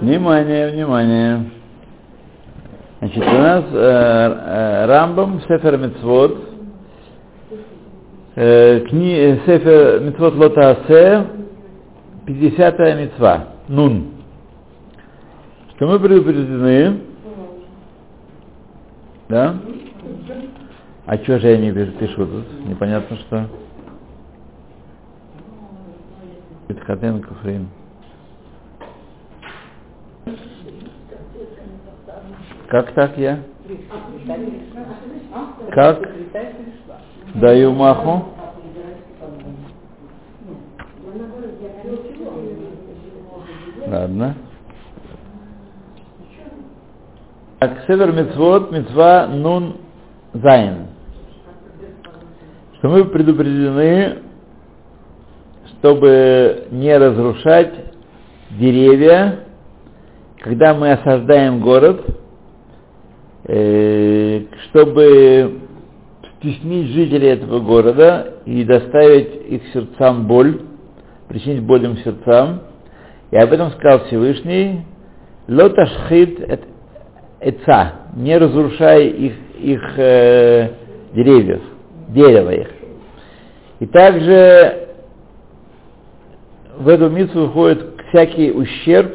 Внимание, внимание. Значит, у нас э, э, Рамбам, Сефер Мецвод, э, кни, э, Сефер Мецвод Лотаасе, 50-я мецва, Нун. Что мы предупреждены, да? А что же я не пишу тут? Непонятно что. Бетхатен Куфрин. Как так я? Как? Даю маху. Ладно. Так, Север Мецвод, Мецва Нун Зайн. Что мы предупреждены, чтобы не разрушать деревья, когда мы осаждаем город, чтобы стеснить жителей этого города и доставить их сердцам боль, причинить боль им сердцам. И об этом сказал Всевышний, лоташхит эца, не разрушай их, их э, деревьев, дерево их. И также в эту митцву входит всякий ущерб,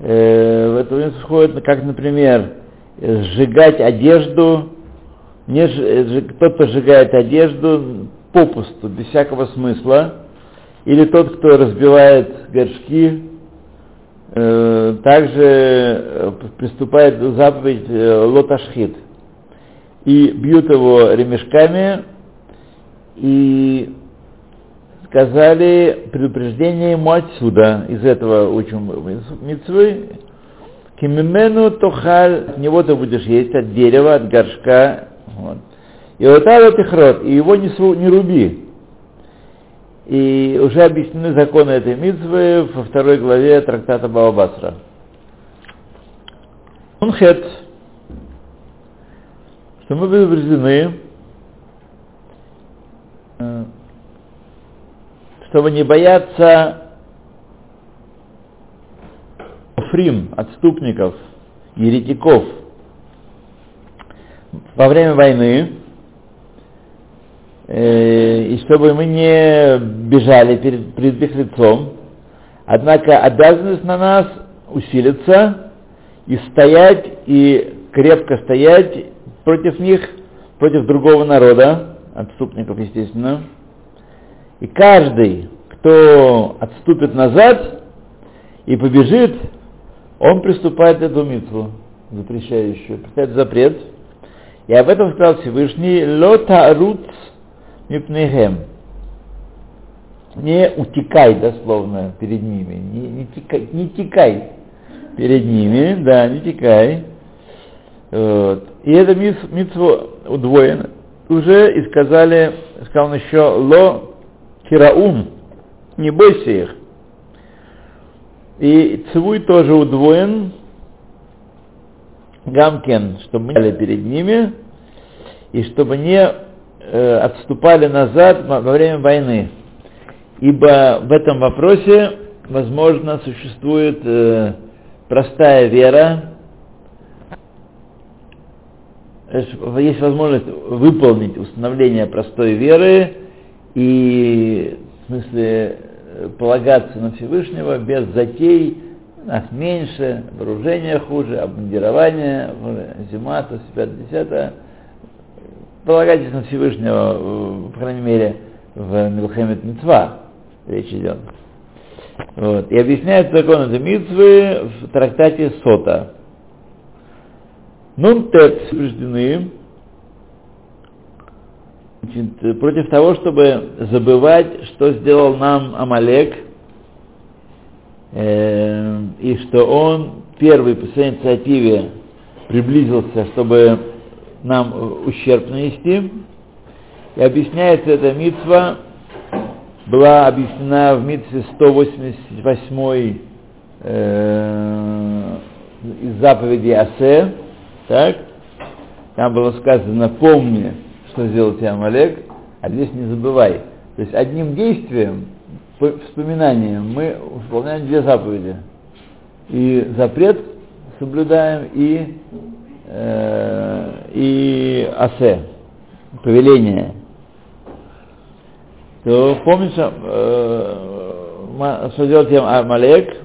э, в эту митцву входит, как, например, сжигать одежду, не, кто-то сжигает одежду попусту, без всякого смысла, или тот, кто разбивает горшки, э, также приступает к заповедь э, лоташхит. И бьют его ремешками, и сказали предупреждение ему отсюда, из этого учим митцвы, Кимимену тохаль, от него ты будешь есть, от дерева, от горшка. Вот. И вот этот ихрот, и его не, не руби. И уже объяснены законы этой митцвы во второй главе трактата Баобасра. Унхет, что мы предупреждены, чтобы не бояться фрим, отступников, еретиков во время войны, э, и чтобы мы не бежали перед, перед их лицом. Однако обязанность на нас усилиться и стоять, и крепко стоять против них, против другого народа, отступников, естественно. И каждый, кто отступит назад и побежит, он приступает к эту митву, запрещающую, представляет запрет. И об этом сказал Всевышний, лота руц мипнехем. Не утекай, дословно, перед ними, не, не, текай, не текай перед ними, да, не текай. Вот. И это митцва удвоено. Уже и сказали, сказал он еще, ло кираум, не бойся их. И цвуй тоже удвоен, гамкен, чтобы мы не перед ними, и чтобы не э, отступали назад во время войны. Ибо в этом вопросе, возможно, существует э, простая вера, есть возможность выполнить установление простой веры и, в смысле, полагаться на Всевышнего без затей, нас меньше, вооружение хуже, обмундирование, зима, то есть 5 Полагайтесь на Всевышнего, по крайней мере, в Милхемет Мицва речь идет. Вот. И объясняет закон этой митцвы в трактате Сота. Нун тет предупреждены Значит, против того, чтобы забывать, что сделал нам Амалек, э, и что он первый по своей инициативе приблизился, чтобы нам ущерб нанести. И объясняется эта митва, была объяснена в митве 188 э, из заповеди Асе, так? Там было сказано, помни, что сделал тебе Амалек, а здесь не забывай. То есть одним действием, вспоминанием, мы выполняем две заповеди. и запрет соблюдаем, и, э, и асе, повеление, то помнишь, э, что делать Амалек,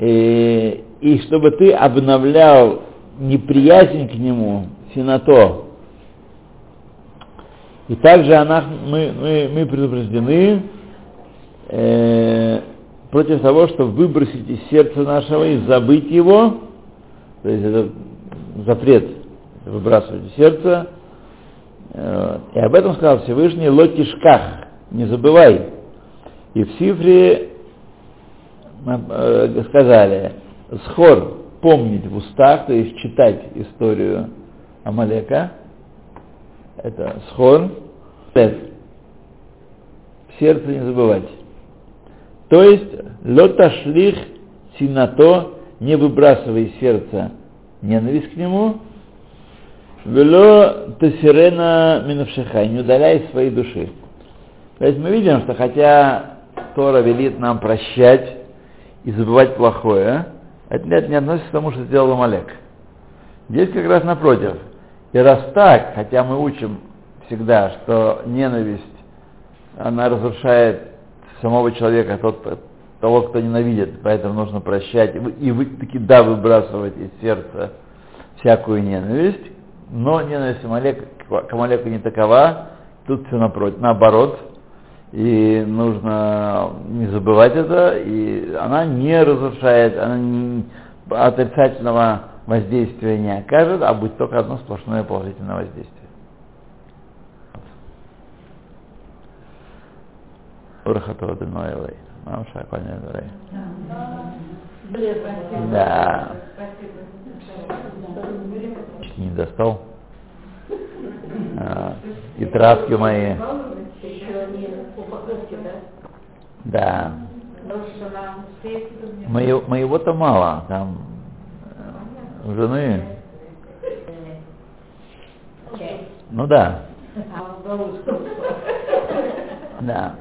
и, и чтобы ты обновлял неприязнь к нему, синато. И также она, мы, мы, мы предупреждены э, против того, чтобы выбросить из сердца нашего и забыть его, то есть это запрет выбрасывать из сердца, э, и об этом сказал Всевышний Лотишках, не забывай. И в цифре э, сказали, схор, помнить в устах, то есть читать историю Амалека, это схор, в сердце не забывать. То есть, лоташлих синато, не выбрасывай из сердца ненависть к нему, вело тесирена минавшиха, не удаляй своей души. То есть мы видим, что хотя Тора велит нам прощать и забывать плохое, это не относится к тому, что сделал Амалек. Здесь как раз напротив. И раз так, хотя мы учим всегда, что ненависть, она разрушает самого человека, тот, того, кто ненавидит, поэтому нужно прощать и вы, таки да выбрасывать из сердца всякую ненависть, но ненависть Амалек, к Амалеку не такова, тут все напротив, наоборот, и нужно не забывать это, и она не разрушает, она не, отрицательного воздействия не окажет, а будет только одно сплошное положительное воздействие. Урахатова Дыноевой. Мамша, понятно, Да. Чуть не достал. А, и травки мои. Да. Моего, моего-то мало, там жены. Ну да. Да.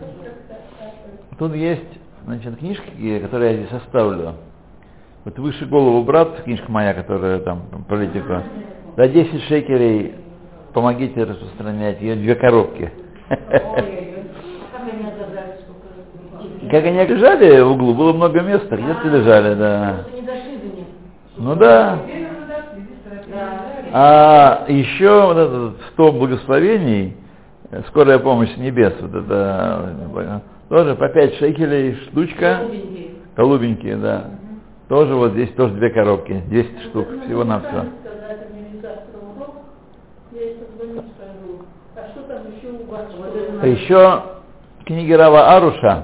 Тут есть, значит, книжки, которые я здесь оставлю. Вот выше голову брат, книжка моя, которая там политика. За 10 шекелей помогите распространять ее две коробки. Как они лежали в углу, было много места, где-то лежали, да. Ну да. А еще вот этот 100 благословений, скорая помощь небес, вот это тоже по 5 шекелей штучка, голубенькие, да. Тоже вот здесь тоже две коробки, 200 штук, всего на все. А еще книги Рава Аруша.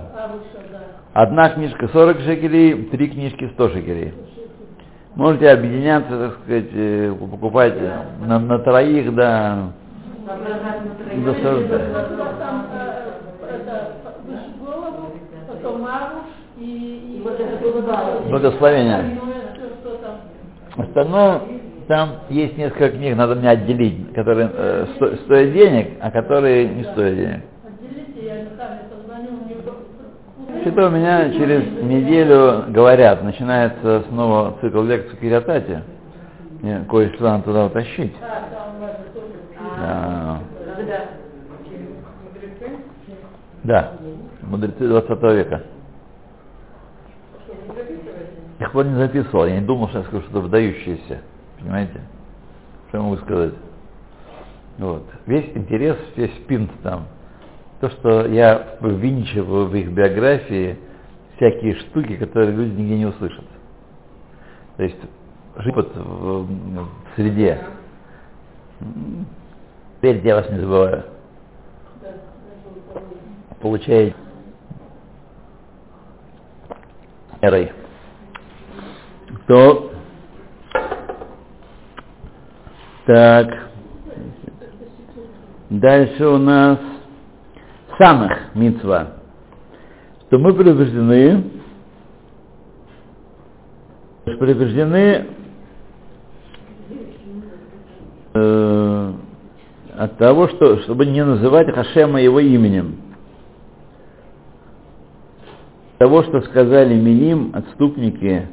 Одна книжка 40 шекелей, три книжки 100 шекелей. Можете объединяться, так сказать, э, покупать на, на троих, да. До 40, да. Благословение. Остальное, там есть несколько книг, надо мне отделить, которые э, сто, стоят денег, а которые не стоят денег. Вообще-то у меня через неделю говорят, начинается снова цикл лекций Кириатати. Мне кое-что надо туда утащить. Да. Да, мудрецы 20 века. Я их не записывал, я не думал, что я скажу что-то выдающееся. Понимаете? Что я могу сказать? Вот. Весь интерес, весь пинт там то, что я ввинчиваю в их биографии всякие штуки, которые люди нигде не услышат. То есть жить вот в, в среде. Теперь я вас не забываю. Получаете эрой. То так. Дальше у нас самых митцва, То мы предупреждены, предупреждены э, от того, что, чтобы не называть Хашема его именем. Того, что сказали Миним, отступники,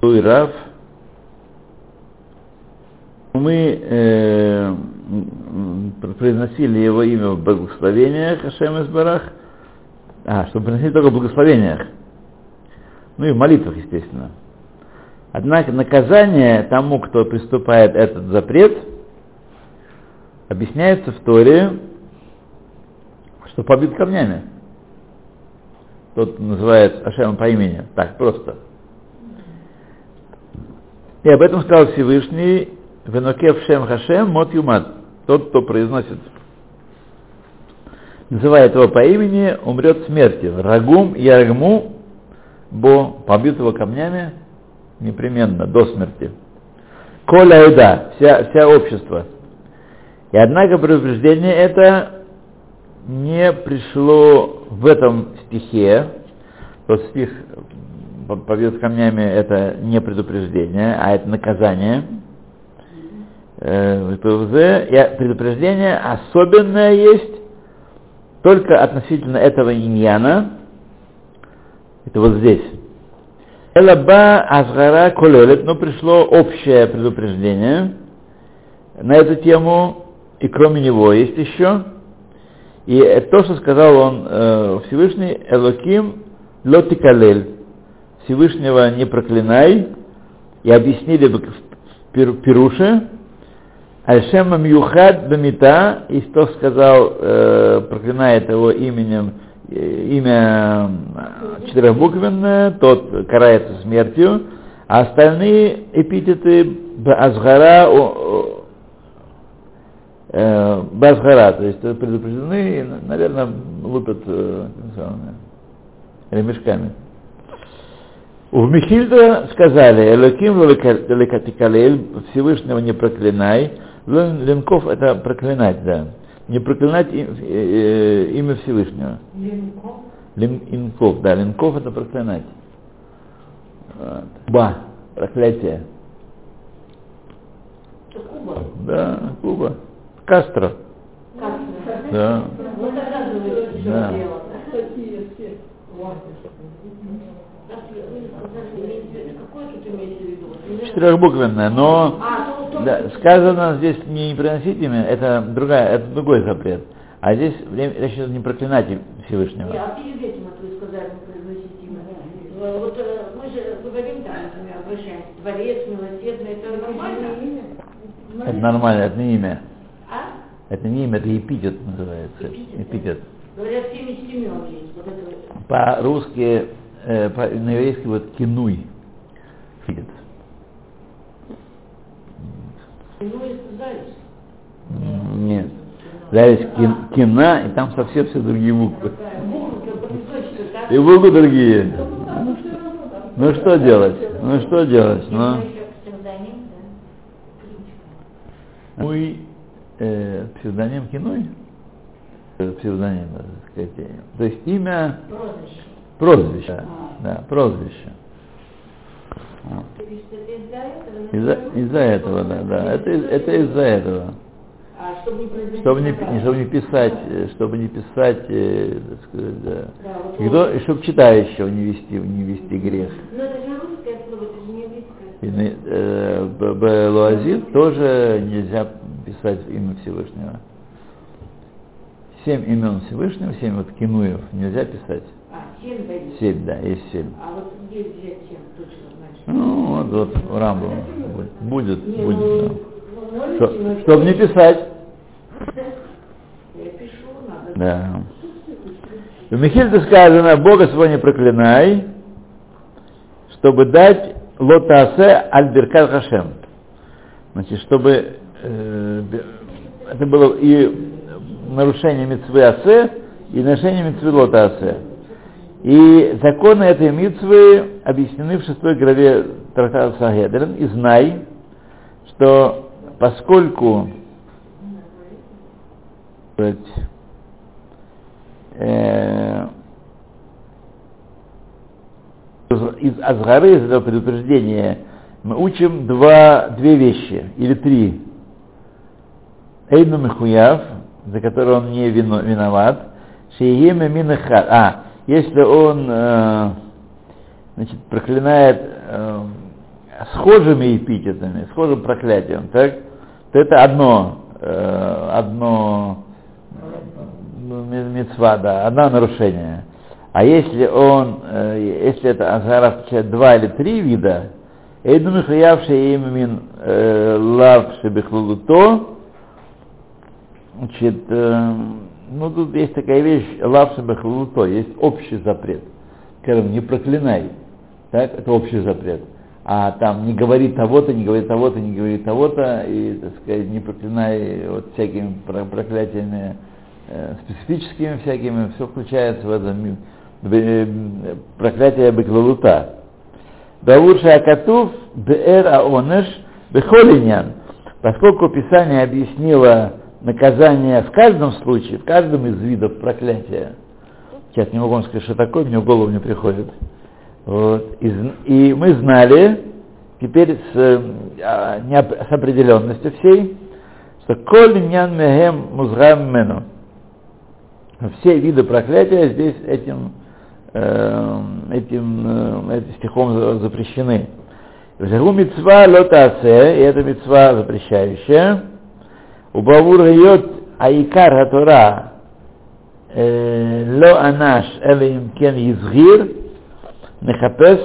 Туирав, Рав, мы э, произносили его имя в благословениях Хашем из Барах, а, чтобы произносить только в благословениях, ну и в молитвах, естественно. Однако наказание тому, кто приступает этот запрет, объясняется в Торе, что побит камнями. Тот называет Ашема по имени, так просто. И об этом сказал Всевышний, Венокев Шем Хашем Мот Юмат. Тот, кто произносит, называет его по имени, умрет смертью. Рагум Яргму, бо побьют его камнями непременно, до смерти. Коля Эда, вся, вся общество. И однако предупреждение это не пришло в этом стихе, тот стих побьет камнями это не предупреждение, а это наказание. Э, и предупреждение особенное есть только относительно этого иньяна, это вот здесь. Элаба Азгара Колелет, но пришло общее предупреждение на эту тему, и кроме него есть еще. И то, что сказал он э, Всевышний, Элоким Лотикалель, Всевышнего не проклинай, и объяснили бы в Пируше, Альшема Мюхад Бамита, и кто сказал, э, проклинает его именем, э, имя четырехбуквенное, тот карается смертью, а остальные эпитеты Азгара, э, Базгара, то есть предупреждены, наверное, лупят э, ремешками. В Михильда сказали, Элоким лекатикалель, Всевышнего не проклинай, Ленков это проклинать, да. Не проклинать э, э, имя Всевышнего. Ленков? Ленков, да, Ленков это проклинать. Ба, проклятие. Куба? Да, Куба. Кастро. Кастро. Да. Вот оказывается, Да. дело. Какое тут имеется в виду? Четырехбуквенное, но А, да, сказано здесь не приносить имя, это другая, это другой запрет. А здесь время- речь идет не проклинать Всевышнего. Не, а перед этим, вот вы сказали, не произносить имя. Э, Вот э, мы же говорим там, например, обращаемся, творец, милосердный, это нормально? Это нормально, это не имя. А? Это не имя, это эпитет называется. Эпитет, Эпитет. Говорят, 70 имен есть. Вот это По-русски, э, по, на еврейский вот кинуй. Эпитет. Ну Нет. Здесь кин, кина, и там совсем все другие буквы. И буквы другие. Ну что делать? Ну что делать? Ну. Мой э, псевдоним Кинуй, Э, псевдоним, так сказать, то есть имя, Прозвище. прозвище, да, прозвище. Вот. То есть это из-за из-за этого, да, да, это, из- это из-за этого. А чтобы не Чтобы не, чтобы не писать, э, чтобы не писать, э, так сказать, да. Да, вот кто, и чтобы читающего не вести, не вести грех. Но это же русское слово, это же не э, Б- Б- Луазит тоже нельзя писать имя Всевышнего. Семь имен Всевышнего, семь вот кинуев нельзя писать. А, семь да, есть семь. А вот где взять семь, точно? Ну, вот, вот Рамбу будет, будет, будет. да. ну, Чтобы не писать. Да. В Михильде сказано, Бога своего не проклинай, чтобы дать лотасе аль-биркат хашем. Значит, чтобы э, это было и нарушение митцвы асе, и нарушение митцвы лотасе. И законы этой митцвы объяснены в шестой главе трактата Сагедрин. И знай, что поскольку э, из, Азгары, из этого предупреждения, мы учим два, две вещи, или три. Эйну Михуяв, за который он не вино, виноват, Шиеме Минахат. А, если он э, значит, проклинает э, схожими эпитетами, схожим проклятием, так, то это одно, э, одно мецва, да, одно нарушение. А если он, э, если это азгара включает два или три вида, Эйду михаявший имя э, лав шебехлулуто, значит, э, ну тут есть такая вещь, лав шебехлулуто, есть общий запрет. Скажем, не проклинай, так, это общий запрет. А там не говори того-то, не говори того-то, не говори того-то, и, так сказать, не проклинай вот всякими проклятиями э, специфическими всякими, все включается в это э, проклятие беклалута. Да лучше Акатув Бер Аонеш Бехолинян, поскольку Писание объяснило наказание в каждом случае, в каждом из видов проклятия. Сейчас не могу вам сказать, что такое, мне в голову не приходит. Вот. И, и мы знали, теперь с, а, не, с определенностью всей, что коль нян мехем музгам мену. Все виды проклятия здесь этим, э, этим, э, этим стихом запрещены. Взагу мецва лотасе, и это мецва запрещающая. У Бавур йот аикар хатура ло анаш эле кен изгир, Нехапес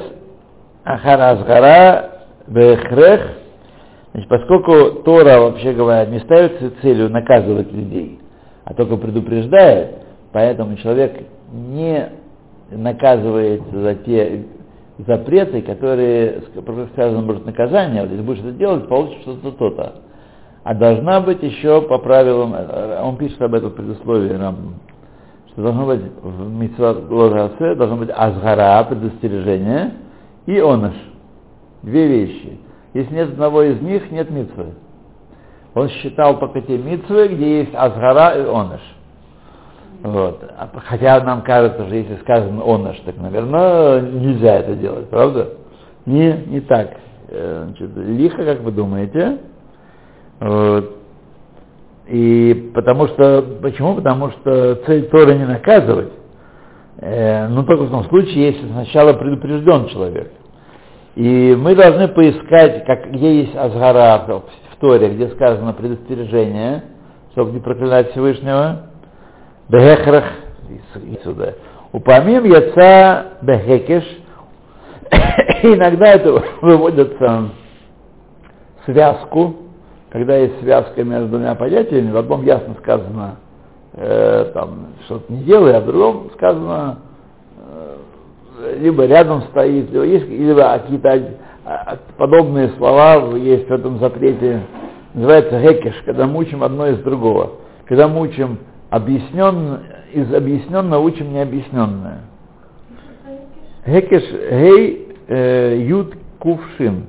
Ахара Азгара Бехрех, значит, поскольку Тора, вообще говоря, не ставится целью наказывать людей, а только предупреждает, поэтому человек не наказывается за те запреты, которые, сказано, может наказание, вот если будешь это делать, получишь что-то то-то. А должна быть еще по правилам, он пишет об этом предусловии что должно быть в митцват лозасе, должно быть азгара, предостережение, и оныш. Две вещи. Если нет одного из них, нет митцвы. Он считал только те митцвы, где есть азгара и оныш. Вот. А хотя нам кажется, что если сказано оныш, так, наверное, нельзя это делать, правда? Не, не так. Э, значит, лихо, как вы думаете. Вот. И потому что, почему? Потому что цель Торы не наказывать, э, но только в том случае, если сначала предупрежден человек. И мы должны поискать, как, где есть Азгара в, в Торе, где сказано предостережение, чтобы не проклинать Всевышнего, Бехехрах, сюда. Упомим яца бехекеш, иногда это выводится связку, когда есть связка между двумя понятиями, в одном ясно сказано, э, там, что-то не делай, а в другом сказано, э, либо рядом стоит, либо есть либо какие-то а, подобные слова есть в этом запрете, называется гекеш, когда мы учим одно из другого. Когда мы учим объяснен, из объясненного учим необъясненное. Гекеш, гей, э, юд, кувшин.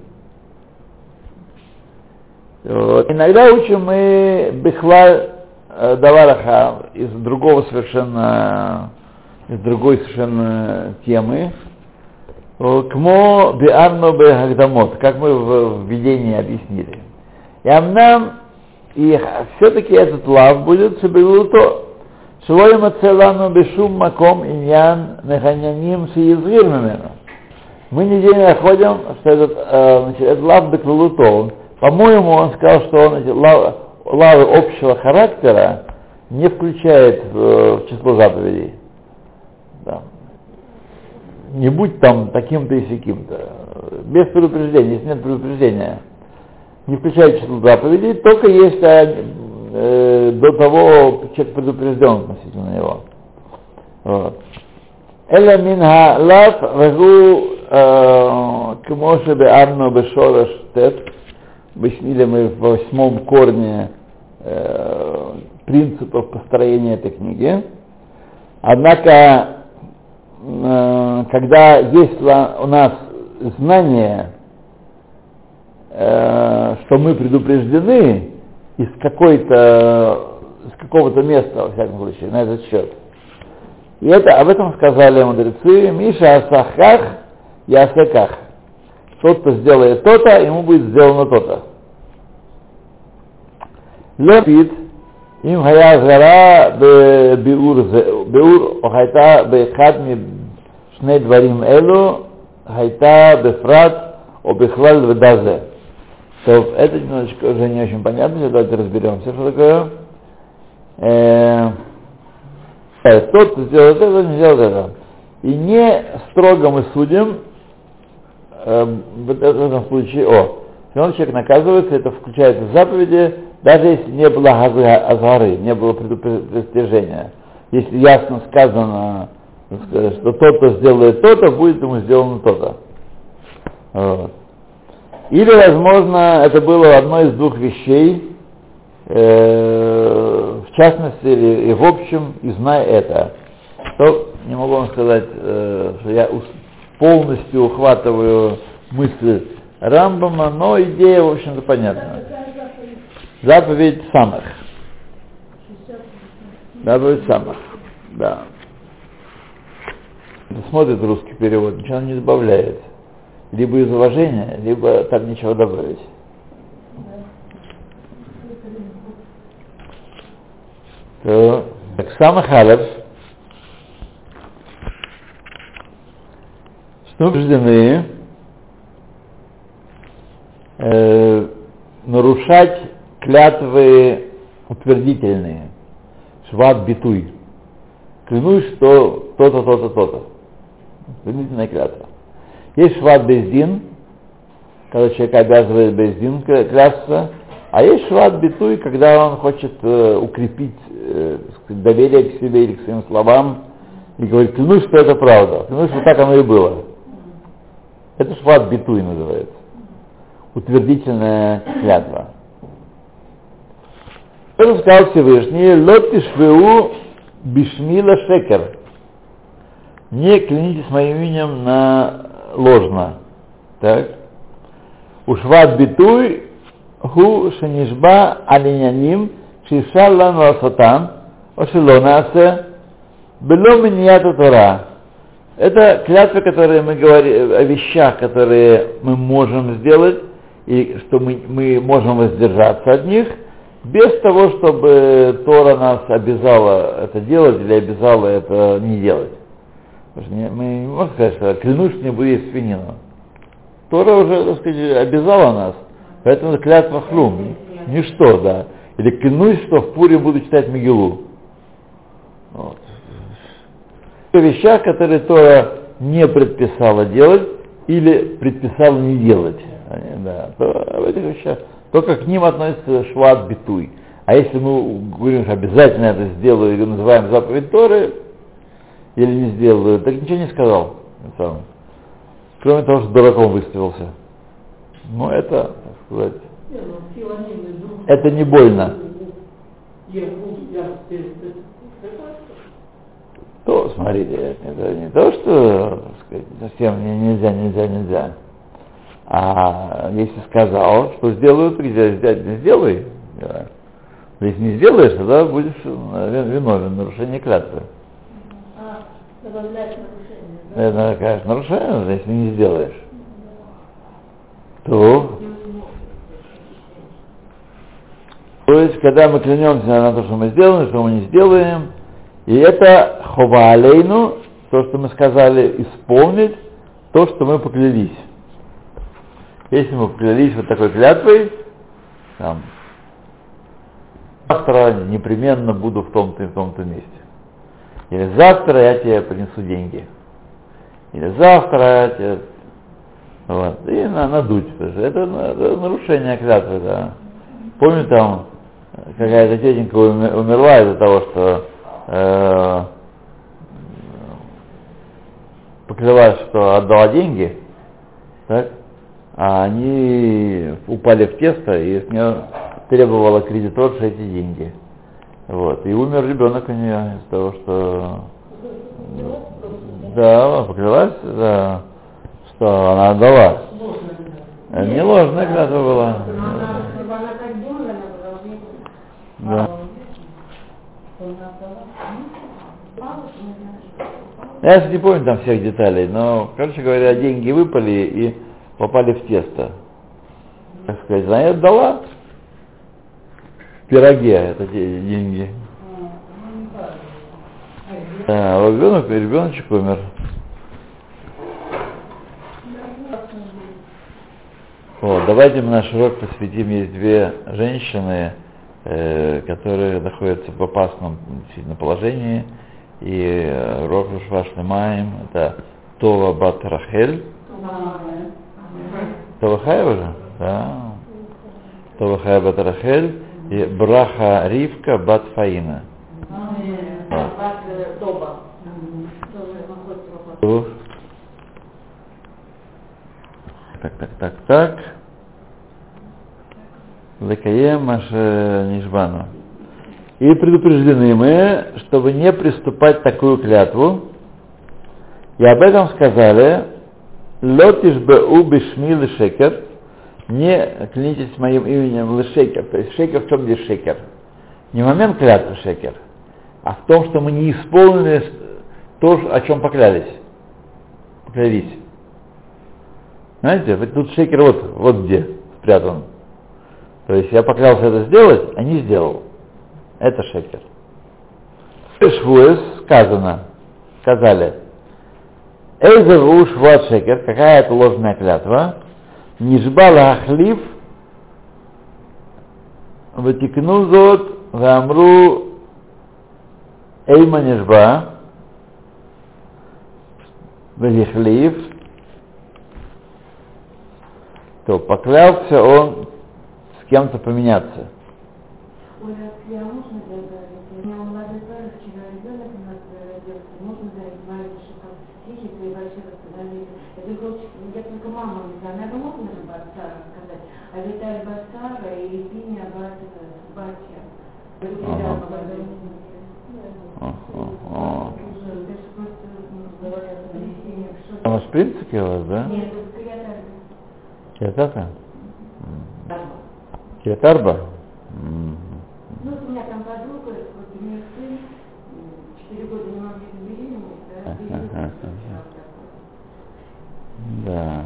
Вот. Иногда учим мы Бехлаль э, Давараха из другого совершенно, из другой совершенно темы. Кмо бианну бехагдамот, как мы в введении объяснили. И Амнам, и все-таки этот лав будет то. Шло им целану бешум маком иньян неханяним сиезгир Мы нигде не находим, что этот, э, значит, этот лав беклалуто, по-моему, он сказал, что он эти лавы, лавы общего характера не включает в, в число заповедей. Да. Не будь там таким-то и сяким-то. Без предупреждения, если нет предупреждения. Не включает число заповедей, только если э, до того человек предупрежден относительно него. Вот. Эла минха лав вегу э, кмоше бе арно бешораш тет объяснили мы в восьмом корне э, принципов построения этой книги. Однако, э, когда есть у нас знание, э, что мы предупреждены из какой-то из какого-то места, во всяком случае, на этот счет. И это, об этом сказали мудрецы, Миша Асахах и Асаках тот, кто сделает то-то, а ему будет сделано то-то. Лепит, им хая жара беур, беур хайта бехадми шней дварим элу, хайта бефрат, обехвал вдазе. То это немножечко уже не очень понятно, давайте разберемся, что такое. Э, тот, кто сделает это, не сделает это. И не строго мы судим, в этом случае, о, если человек наказывается, это включается в заповеди, даже если не было азары, не было предупреждения. Если ясно сказано, что тот-то сделает то-то, будет ему сделано то-то. Вот. Или, возможно, это было одно из двух вещей, э, в частности или и в общем, и зная это, то не могу вам сказать, э, что я полностью ухватываю мысль Рамбама, но идея, в общем-то, понятна. Заповедь самых. Заповедь самых, да. Смотрит русский перевод, ничего не добавляет. Либо из уважения, либо там ничего добавить. То, так самых алев, что убеждены, э, нарушать клятвы утвердительные, шват битуй. Клянусь, что то-то, то-то, то-то. Утвердительная клятва. Есть шват бездин, когда человек обязывает бездин клясться, а есть шват битуй, когда он хочет э, укрепить э, доверие к себе или к своим словам, и говорит, клянусь, что это правда, клянусь, что так оно и было. Это шват битуй называется. Утвердительная клятва. Это сказал Всевышний, лотишвеу бишмила шекер. Не клянитесь моим именем на ложно. Так? Ушват битуй ху шенишба алиняним шишал лану асатан ошелонасе бело миньята тора. Это клятва, которые мы говорим о вещах, которые мы можем сделать, и что мы, мы можем воздержаться от них, без того, чтобы Тора нас обязала это делать или обязала это не делать. Мы не можем сказать, что клянусь, не буду есть свинину. Тора уже, так сказать, обязала нас, поэтому клятва хлум, ничто, да. Или клянусь, что в Пуре буду читать Мигелу. Вот. В вещах, которые Тора не предписала делать или предписала не делать. Да, то в этих вещах только к ним относится шват битуй. А если мы говорим, что обязательно это сделаю, или называем заповедь Торы, или не сделаю, так ничего не сказал. Сам. Кроме того, что дураком выставился. Но это, так сказать, это не больно. То, смотрите, это не то, что сказать, совсем нельзя, нельзя, нельзя. А если сказал, что сделаю, то не сделай. Да. Если не сделаешь, тогда будешь виновен, нарушение клятвы. А, добавлять нарушение. Да? Это, конечно, нарушение, если не сделаешь. То, то есть, когда мы клянемся на то, что мы сделаем, что мы не сделаем, и это хова алейну, то, что мы сказали, исполнить то, что мы поклялись. Если мы поклялись вот такой клятвой, там, завтра непременно буду в том-то и в том-то месте. Или завтра я тебе принесу деньги. Или завтра я тебе... Вот. И на, надуть. Это, это нарушение клятвы, да. Помню там, какая-то тетенька умерла из-за того, что э, что отдала деньги, так? а они упали в тесто, и с нее требовала кредиторша эти деньги. Вот. И умер ребенок у нее из-за того, что да, поклялась, да, что она отдала. Это не ложная клятва была. Да. Я не помню там всех деталей, но, короче говоря, деньги выпали и попали в тесто. Так сказать, она отдала в пироге это деньги. А, ребенок, ребеночек умер. Вот, давайте мы наш урок посвятим. Есть две женщины, э, которые находятся в опасном действительно положении. И э, Рушвашный Маем это Това Бат Рахель. Това Хая уже? Да. Това Хая Бат Рахель и Браха Ривка Бат Фаина. Так, так, так, так. Лекаем Маше Нишбану. И предупреждены мы, чтобы не приступать такую клятву. И об этом сказали, Лотиш беу бешми лешекер, не клянитесь моим именем лешекер. То есть шекер в чем здесь шекер? Не момент клятвы шекер, а в том, что мы не исполнили то, о чем поклялись. Поклялись. Знаете, тут шекер вот, вот где спрятан. То есть я поклялся это сделать, а не сделал. Это шекер. Швуэс сказано, сказали, Эйзеру швуат шекер, какая это ложная клятва, Нижбала ахлив, вытекну зот, вамру эйма нижба, вехлив, то поклялся он с кем-то поменяться. Оля, я можно добавить? У меня молодой пары вчера ребенок у нас родился. Можно добавить, что там психика и вообще восстановление. Я только, я только мама не знаю. Наверное, можно же Бацара сказать. А Виталь Бацара и Пиня Батя. А у вас в принципе у вас, да? Нет, это Криатарба. Киатата? Киатарба? Ну, вот у меня там подруга, вот у нее сын, четыре года не могли забеременеть, да, такой. Да.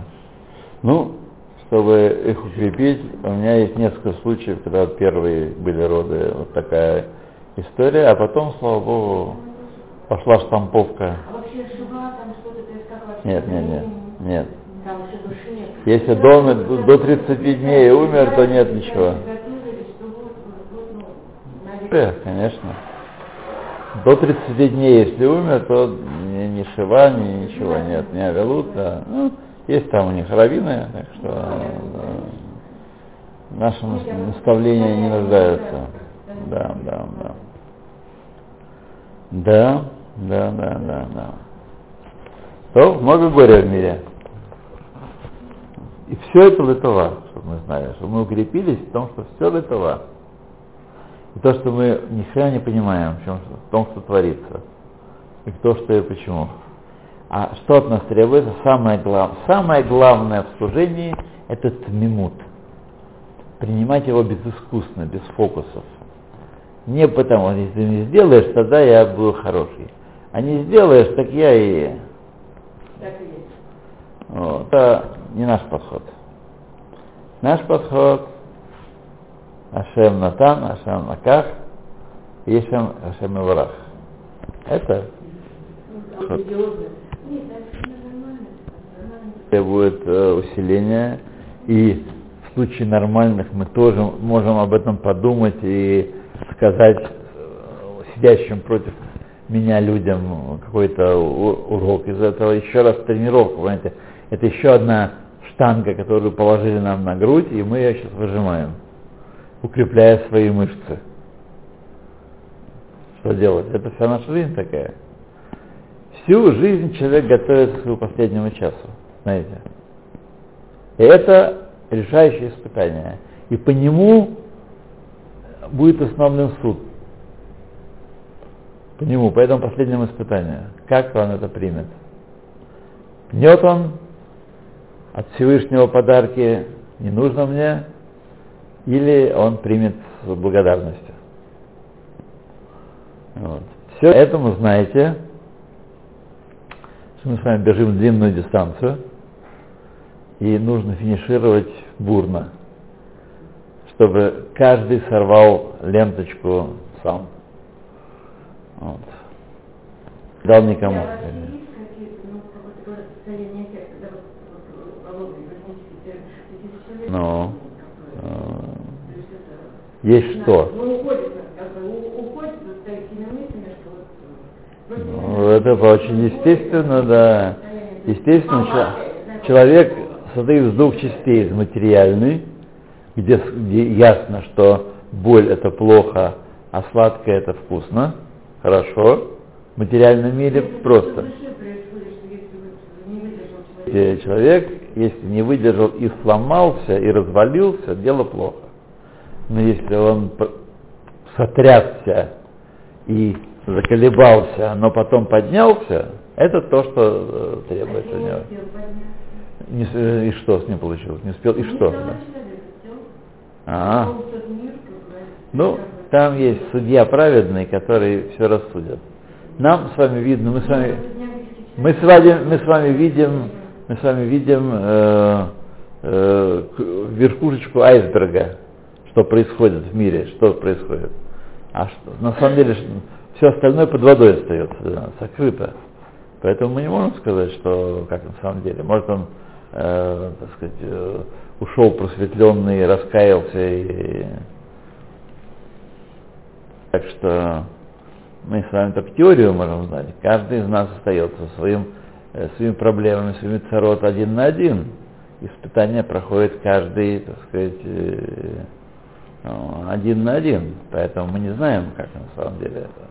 Ну, чтобы их укрепить, у меня есть несколько случаев, когда первые были роды, вот такая история, а потом, слава богу, пошла штамповка. А вообще шуба, там что-то, то есть как вообще? Нет, нет, нет, нет. Там вообще души нет. Если дома до 30 дней умер, то нет ничего. Готовили, что вот, вот, вот, ну, Да, конечно. До 30 дней, если умер, то ни, ни шива, ни ничего нет, ни авелут, да. Ну, есть там у них раввины, так что да. наши нас- наставления не нуждаются. Да, да, да. Да, да, да, да, да. То много горя в мире. И все это литова, чтобы мы знали, чтобы мы укрепились в том, что все литова. И то, что мы ни хрена не понимаем в, чем, в том, что творится. И кто, что и почему. А что от нас требуется? Самое, глав... Самое главное в служении – это тмимут. Принимать его безыскусно, без фокусов. Не потому, если ты не сделаешь, тогда я буду хороший. А не сделаешь, так я и... так и есть. Вот. Это не наш подход. Наш подход Ашем Натан, Ашем Наках, и Ашем, Иварах. Это это требует э, усиления, и в случае нормальных мы тоже можем об этом подумать и сказать э, сидящим против меня людям какой-то урок из этого, еще раз тренировка, понимаете, это еще одна штанга, которую положили нам на грудь, и мы ее сейчас выжимаем, укрепляя свои мышцы. Что делать? Это вся наша жизнь такая. Всю жизнь человек готовится к своему последнему часу, знаете. И это решающее испытание. И по нему будет установлен суд. По нему, по этому последнему испытанию. Как он это примет? Пнет он от Всевышнего подарки, не нужно мне, или он примет с благодарностью. Вот. Все этому знаете, что мы с вами бежим длинную дистанцию, и нужно финишировать бурно, чтобы каждый сорвал ленточку сам. Вот. Дал никому. А ну, как вроде Ну, бы, это очень естественно, да. Естественно, чё- знаете, человек состоит из двух частей, из материальной, где, где ясно, что боль это плохо, а сладкое это вкусно, хорошо. В материальном мире просто. что Э, Человек, если не выдержал и сломался, и развалился, дело плохо. Но если он сотрясся и заколебался, но потом поднялся, это то, что э, а требуется у он него. Не э, и что с ним получилось? Не успел, и что? второй да? А, ну, там есть судья праведный, который все рассудит. Нам с вами видно, мы с вами, мы с вами, мы с вами видим, мы с вами видим э, э, верхушечку айсберга, что происходит в мире, что происходит. А что, на самом деле все остальное под водой остается, сокрыто. Поэтому мы не можем сказать, что как на самом деле. Может он, э, так сказать, э, ушел просветленный, раскаялся и так что мы с вами только теорию можем знать. Каждый из нас остается своим, э, своими проблемами, своими царот один на один. Испытания проходит каждый, так сказать, э, один на один. Поэтому мы не знаем, как на самом деле это.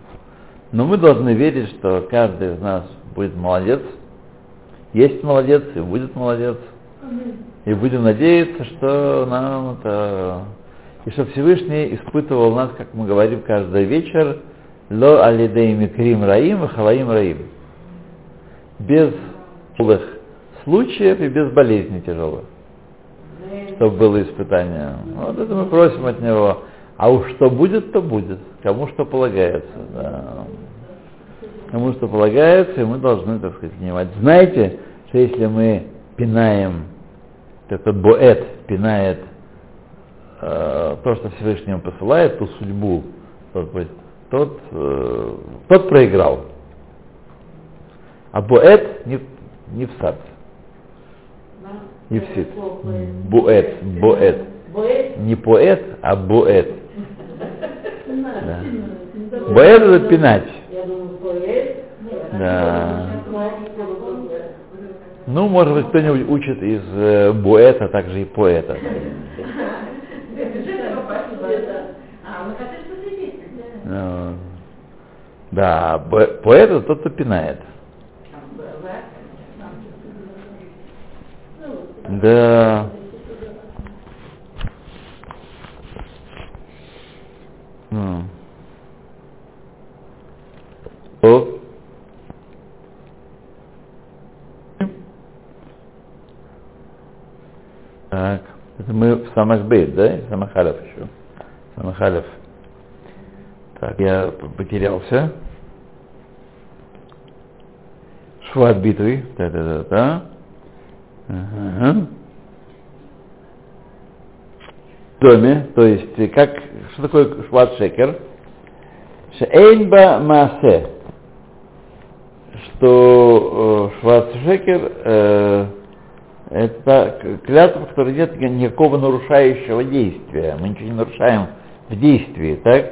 Но мы должны верить, что каждый из нас будет молодец, есть молодец и будет молодец. И будем надеяться, что нам это... И что Всевышний испытывал нас, как мы говорим каждый вечер, ло алидей микрим раим и халаим раим. Без тяжелых случаев и без болезней тяжелых. Чтобы было испытание. Вот это мы просим от него. А уж что будет, то будет. Кому что полагается. Да. Кому что полагается, и мы должны, так сказать, понимать. Знаете, что если мы пинаем этот боэт пинает э, то, что Всевышний посылает, ту судьбу, тот, тот, э, тот проиграл. А боэт не, не в сад, не в это сит. слово Буэт. Боэт? Не поэт, а боэт. Да. Боэт это пинать. Нет, Да. другое. Ну, может быть, кто-нибудь учит из э, буэта, также и поэта. А. Ну, Да, поэт это тот, кто пинает. Да. Ну. То. Так, это мы в Самахбейт, да? Самахалев еще. Самахалев. Так, я потерялся. Шват битвы. Да-да-да-да. Ага. В доме, то есть, как, что такое шват шекер? Шейнба масе. Что э, шват шекер э, это клятва, в которой нет никакого нарушающего действия. Мы ничего не нарушаем в действии, так?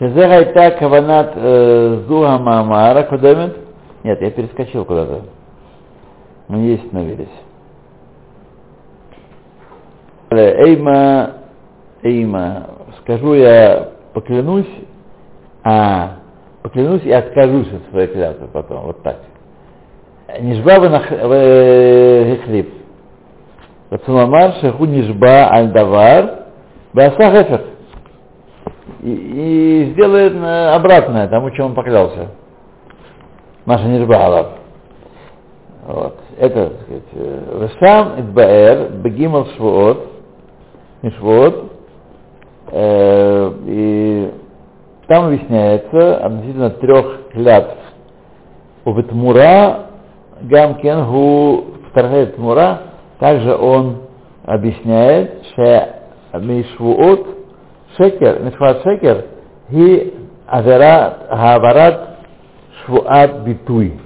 Гайта каванат э, зуга маамара кудемет. Нет, я перескочил куда-то мы не остановились. Э, эйма, эйма, скажу я, поклянусь, а поклянусь и откажусь от своей клятвы потом, вот так. Нижба в э, хлеб. Рацумамар шаху нижба альдавар басахефер. И, и сделает э, обратное тому, чем он поклялся. Наша нижба Аллах. Вот. Это, так сказать, э, Вешам Идбаэр, Бегимал Швуот, Мишвуот, э, и там объясняется относительно трех клятв. Убетмура Гамкен Гу вторая Тмура, также он объясняет, что Мишвуот Шекер, Мишвуат Шекер, и Аверат Хаварат Швуат Битуй.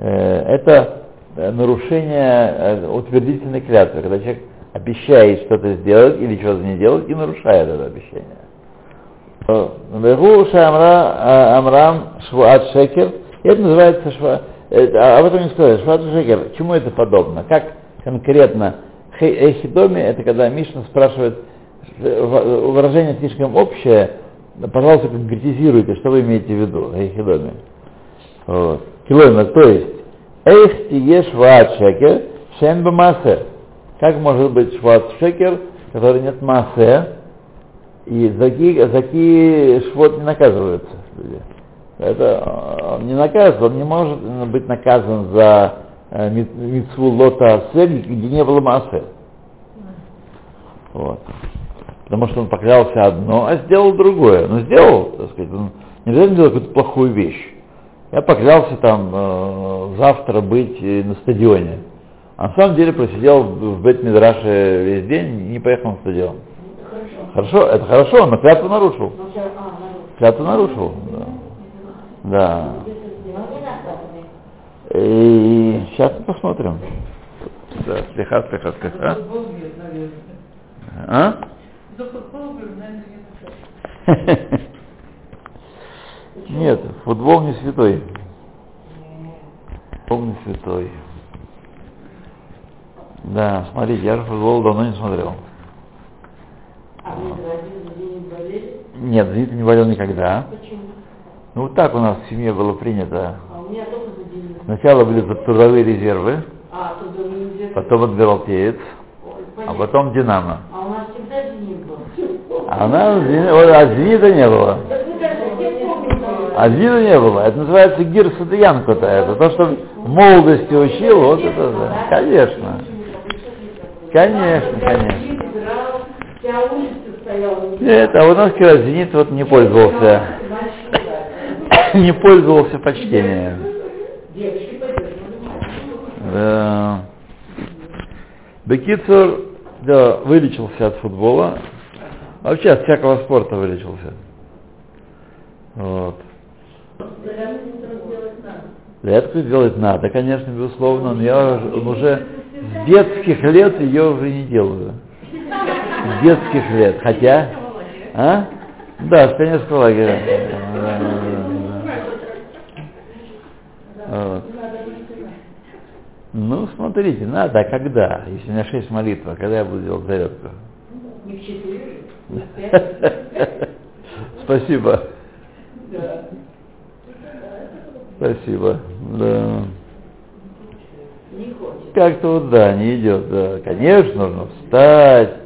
Э, Это э, нарушение э, утвердительной клятвы, когда человек обещает что-то сделать или что-то не делать и нарушает это обещание. Вегу Амра Амрам Швуат Шекер. Это называется шва, а об этом не сказали. Швуат Шекер. Чему это подобно? Как конкретно Эхидоми, это когда Мишна спрашивает, выражение слишком общее, пожалуйста, конкретизируйте, что вы имеете в виду, Эхидоми. Вот. Килоймер, то есть, Эйх тие шват шекер, шен масе. Как может быть шват шекер, который нет массе, и за какие, за какие швот не наказываются люди. Это он не наказывается, он не может быть наказан за э, митцву лота асе, где не было массы. Вот. Потому что он поклялся одно, а сделал другое. Но сделал, так сказать, он не обязательно делал какую-то плохую вещь. Я поклялся там э, завтра быть на стадионе. А на самом деле просидел в бет мидраше весь день и не поехал на стадион. Хорошо, это хорошо, но клятву нарушил. Клятву нарушил, да. Да. И сейчас мы посмотрим. Да, слегка, слегка, слегка. А? Нет, футбол не святой. Футбол не святой. Да, смотрите, я же футбол давно не смотрел. А вы не болели? Нет, Зенит не болел никогда. Почему? Ну вот так у нас в семье было принято. А у меня только за день. Сначала были трудовые резервы, А, у меня потом Адмиралтеец, Ой, а потом Динамо. А у нас всегда зенит был. А у нас Зени- вот, а Зенита не было. А Зенита не было. Это называется гир Садыянко-то. Это то, что в молодости учил, вот это да. Конечно. Конечно, конечно. Нет, а у нас Зенит вот не пользовался. Не пользовался почтением. Да. Бекицур, да, вылечился от футбола. Вообще от всякого спорта вылечился. Вот. Зарядку сделать надо, конечно, безусловно, но я уже, уже с детских лет ее уже не делаю. С детских лет. Хотя, а? Да, с пионерского лагеря. Вот. Ну, смотрите, надо, а когда? Если у меня шесть молитв, а когда я буду делать зарядку? Не в четыре. Спасибо. Да. Спасибо. Да. Как-то вот да, не идет, да. Конечно, нужно встать,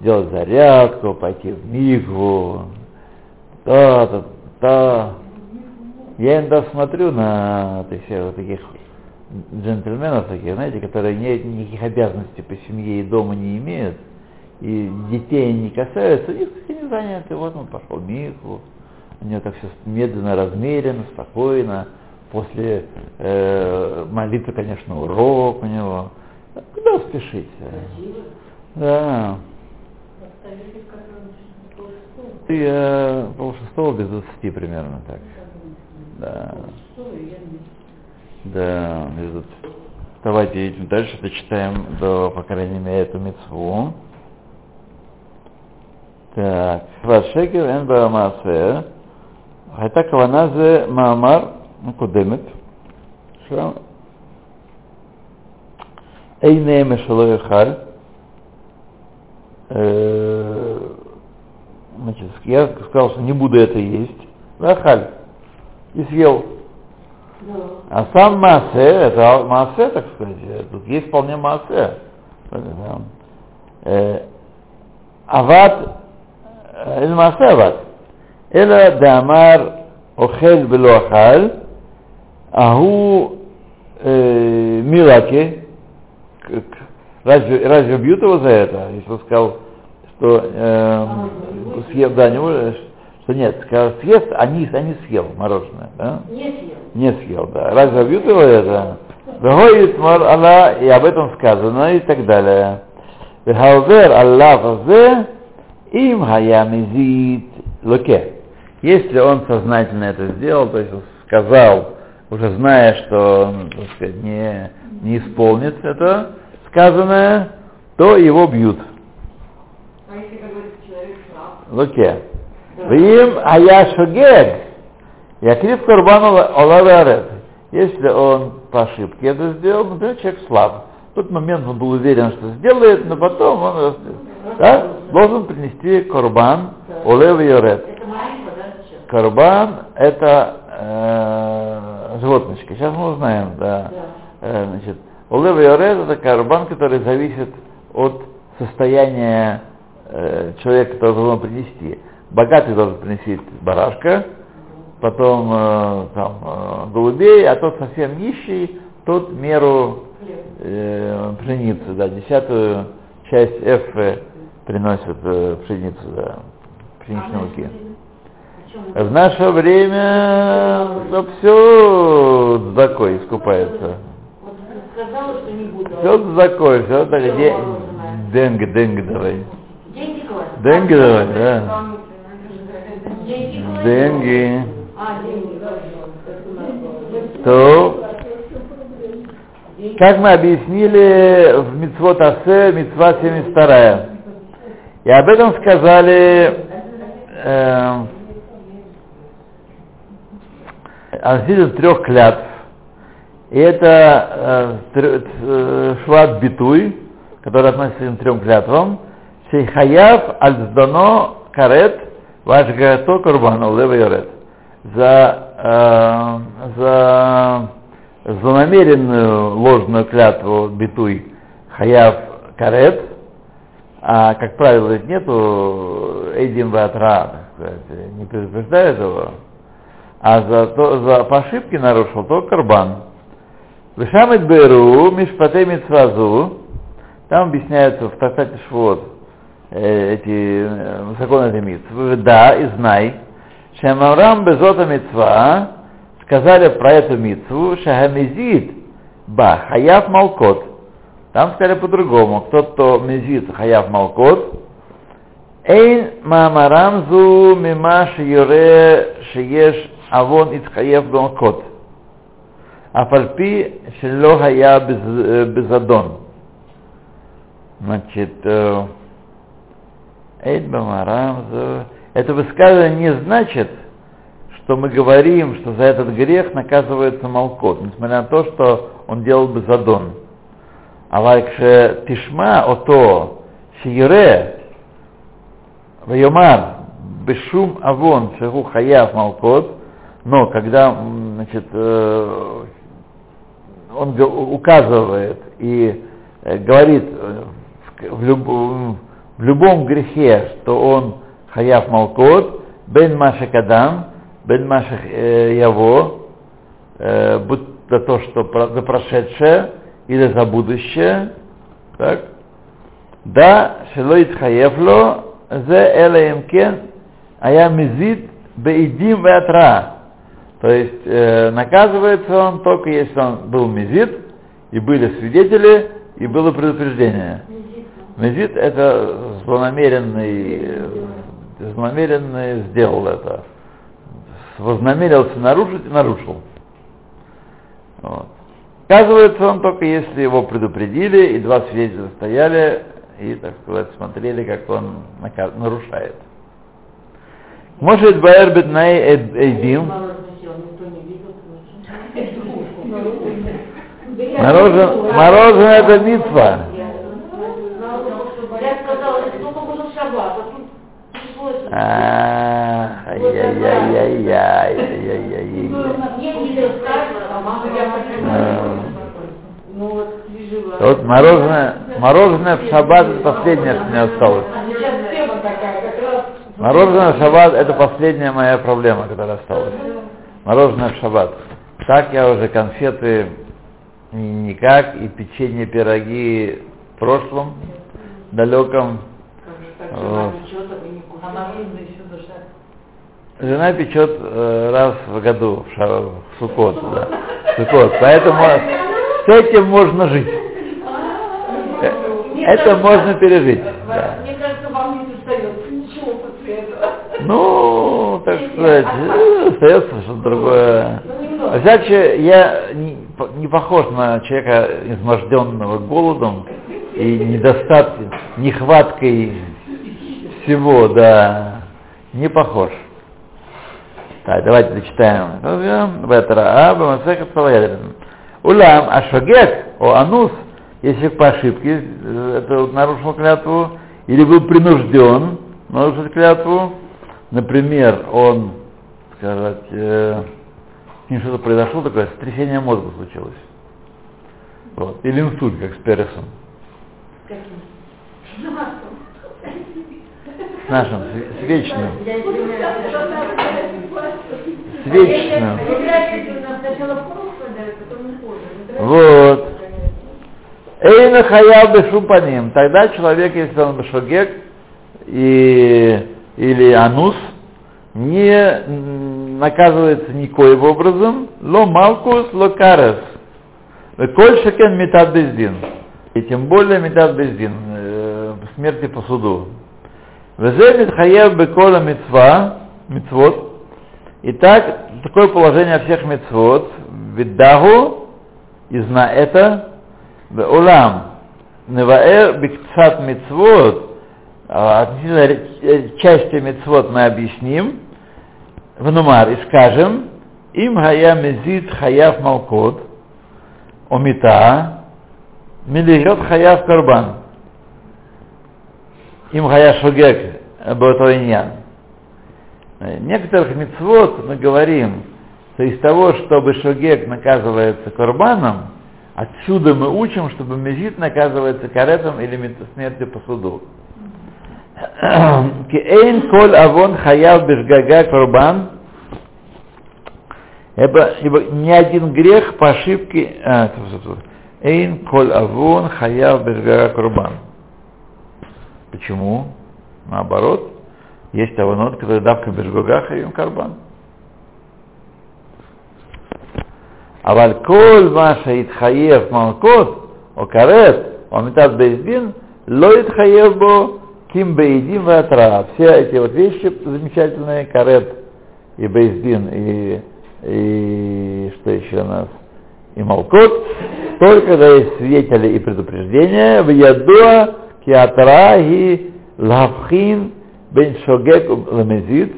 делать зарядку, пойти в мигву. Да, да, да. Я иногда смотрю на таких, вот таких джентльменов таких, знаете, которые не, никаких обязанностей по семье и дома не имеют, и детей не касаются, все не заняты. Вот он пошел в мигву, у него так все медленно, размеренно, спокойно. После э, молитвы, конечно, урок у него. Куда спешить? Красиво. Да. Полшестого. И э, пол шестого без двадцати примерно так. Да. Полшестого Да, без двадцати. Давайте идем дальше, дочитаем до, по крайней мере, эту митцву. Так. Вашекер эн барамасе. Хайта кавана зе маамар קודמת, שם אי נאמה שלא יאכל, Э, значит, я сказал, что не буду это есть, нахаль, и съел. Да. А сам массе, это массе, так сказать, э, тут есть вполне массе. Э, Ават, или массе ават, אלא דאמר אוכל ולא Агу э, разве, разве бьют его за это? Если он сказал, что э, съел, да, не может, э, что нет, сказал, съест, а не, а не съел мороженое, да? Не съел. Не съел, да. Разве бьют его это? Вагоит мар Алла, и об этом сказано, и так далее. Вехаузер Аллах азе, им хаямизит луке. Если он сознательно это сделал, то есть он сказал, уже зная, что он, так сказать, не, не исполнит это сказанное, то его бьют. А если какой-то человек прав? Луке. Вим ая шогег. Якрив корбану олаварет. Если он по ошибке это сделал, например, человек слаб. В тот момент он был уверен, что сделает, но потом он да, должен принести корбан олев йорет. Корбан это э, животночка. Сейчас мы узнаем, да. Э, значит, олев йорет это карбан, который зависит от состояния э, человека, который должен принести. Богатый должен принести барашка, потом э, там, э, голубей, а тот совсем нищий, тот меру э, пшеницы, да, десятую часть F приносит э, пшеницу, да, пшеничной муки. В наше время ну, все закой искупается. Все закой, все так, де, денг, давай. Деньги? Деньги давай, да. Деньги? Деньги. Деньги, да. То, как мы объяснили в Мицвот Асе, Мицва 72. И об этом сказали э, относительно трех клятв. И это э, э, Шват Битуй, который относится к трем клятвам. Шейхаяв Альздано Карет Вашгато Курбану Лева Йорет. За, э, за злонамеренную ложную клятву Битуй Хаяв Карет, а, как правило, ведь нету Эйдим Ватра, не предупреждает его, а за, то, за по ошибке нарушил то карбан. Вишамит Беру, Мишпате Мицвазу, там объясняются в Тахтате Швот э, эти э, законы этой митцвы. Да, и знай, Шамарам Безота Мицва сказали про эту митцву, Шахамизид Ба, Хаяв Малкот. Там сказали по-другому. Кто то мезит Хаяв Малкот, Эйн Мамарамзу Мимаш Юре Шиеш Авон Ицхаев Малкот. Афальпи Шело Хая Безадон. Значит, э, Эйн Мамарамзу. Это высказывание не значит, что мы говорим, что за этот грех наказывается Малкот, несмотря на то, что он делал бы задон. А вайкше тишма ото шире вайомар бешум авон шеху хаяв Малкот, но когда значит, э, он указывает и э, говорит э, в, люб- в любом грехе, что он хаяв Малкот, бен Маша Кадам, бен Маша э, Яво, будь за то, что за прошедшее или за будущее, так? Да, шелоит хаевло, зе элаемкен, а я мизит беидим веатра. То есть э, наказывается он только если он был мизит, и были свидетели, и было предупреждение. Мезит это злонамеренный, злонамеренный сделал это. Вознамерился нарушить и нарушил. Вот. Оказывается, он только если его предупредили, и два свидетеля стояли, и, так сказать, смотрели, как он нарушает. Может, Баэр Бетнай Эйдим, Никто не видел, ничего. Мороженое, мороженое это шаббат, а ай-яй-яй-яй-яй-яй-яй-яй. А А. Ну вот, мороженое, мороженое в шаббат это последнее, что мне осталось. Мороженое в шаббат это последняя моя проблема, которая осталась. Мороженое в шаббат. Так я уже конфеты ни- никак, и печенье, пироги в прошлом, далеком. Вот. А. Жена печет э, раз в году в, ша- в Суккот, да. В Суккот. Поэтому с этим можно жить. Э, Это можно пережить. Да. Мне кажется, вам не достается ничего после этого. Ну, так сказать, э, остается что-то другое. Ну, немного. Во всяком случае, я не- по- не похож на человека, изможденного голодом и недостатком, нехваткой всего, да, не похож. Так, давайте дочитаем. Салаядрин. Улам Ашагек, о Анус, если по ошибке э, это вот нарушил клятву, или был принужден нарушить клятву, например, он, сказать, э, с ним что-то произошло такое, сотрясение мозга случилось. Вот. Или инсульт, как с Пересом. С нашим, с, с вечным. С вечным. Вот. Эйна хаяв бешупаним. Тогда человек, если он бешогек и, или анус, не наказывается никоим образом. Ло малкус, ло карес. Коль шакен метад бездин. И тем более метад бездин. э, Смерти по суду. Везе хаяв бекола мецва, мецвод. Итак, такое положение всех мецвод. Виддагу, и зна это, Улам, Неваэр Бикцат Мицвод, а, относительно э, части Мицвод мы объясним, в Нумар, и скажем, им хая мезит хаяв малкот, омита, милиот хаяв карбан. Им хая шогек батоиньян. Некоторых мицвод мы говорим, что из того, чтобы шогек наказывается карбаном, Отсюда мы учим, чтобы мезит наказывается каретом или смертью по суду. Кеэйн коль авон хаяв бешгага корбан. Ибо, ибо ни один грех по ошибке... А, тьфу, тьфу, тьфу. Эйн коль авон хаяв бешгага корбан. Почему? Наоборот. Есть аванот, который давка бешгага хаим карбан. אבל כל מה שהתחייב מלכות או כרת או מיתת בית דין, לא יתחייב бо ким бейдин ватра. Все эти вот вещи замечательные, карет и бейздин, и, и что еще у нас, и молкот, только когда есть свидетели и предупреждения, в ядуа киатра и лавхин бен шогек ламезит,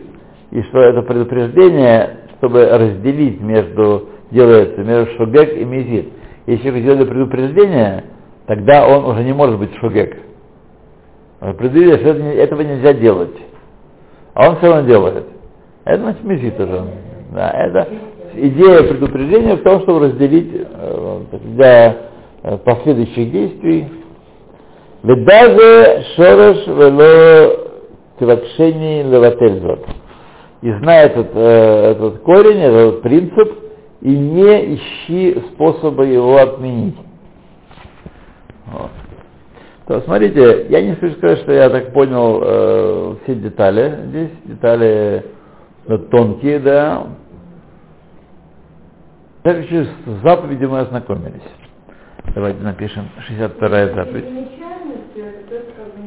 и что это предупреждение, чтобы разделить между делается между шогек и мезит. Если человек сделали предупреждение, тогда он уже не может быть шогек. Предупредили, что это этого нельзя делать. А он все равно делает. Это значит мезит уже. Да, это идея предупреждения в том, чтобы разделить э, для э, последующих действий. Ведазе шореш вело тивакшени левательзот. И зная этот, э, этот корень, этот принцип, и не ищи способа его отменить. Вот. То, смотрите, я не хочу сказать, что я так понял э, все детали. Здесь детали э, тонкие, да. Так с заповедью мы ознакомились. Давайте напишем 62-я заповедь.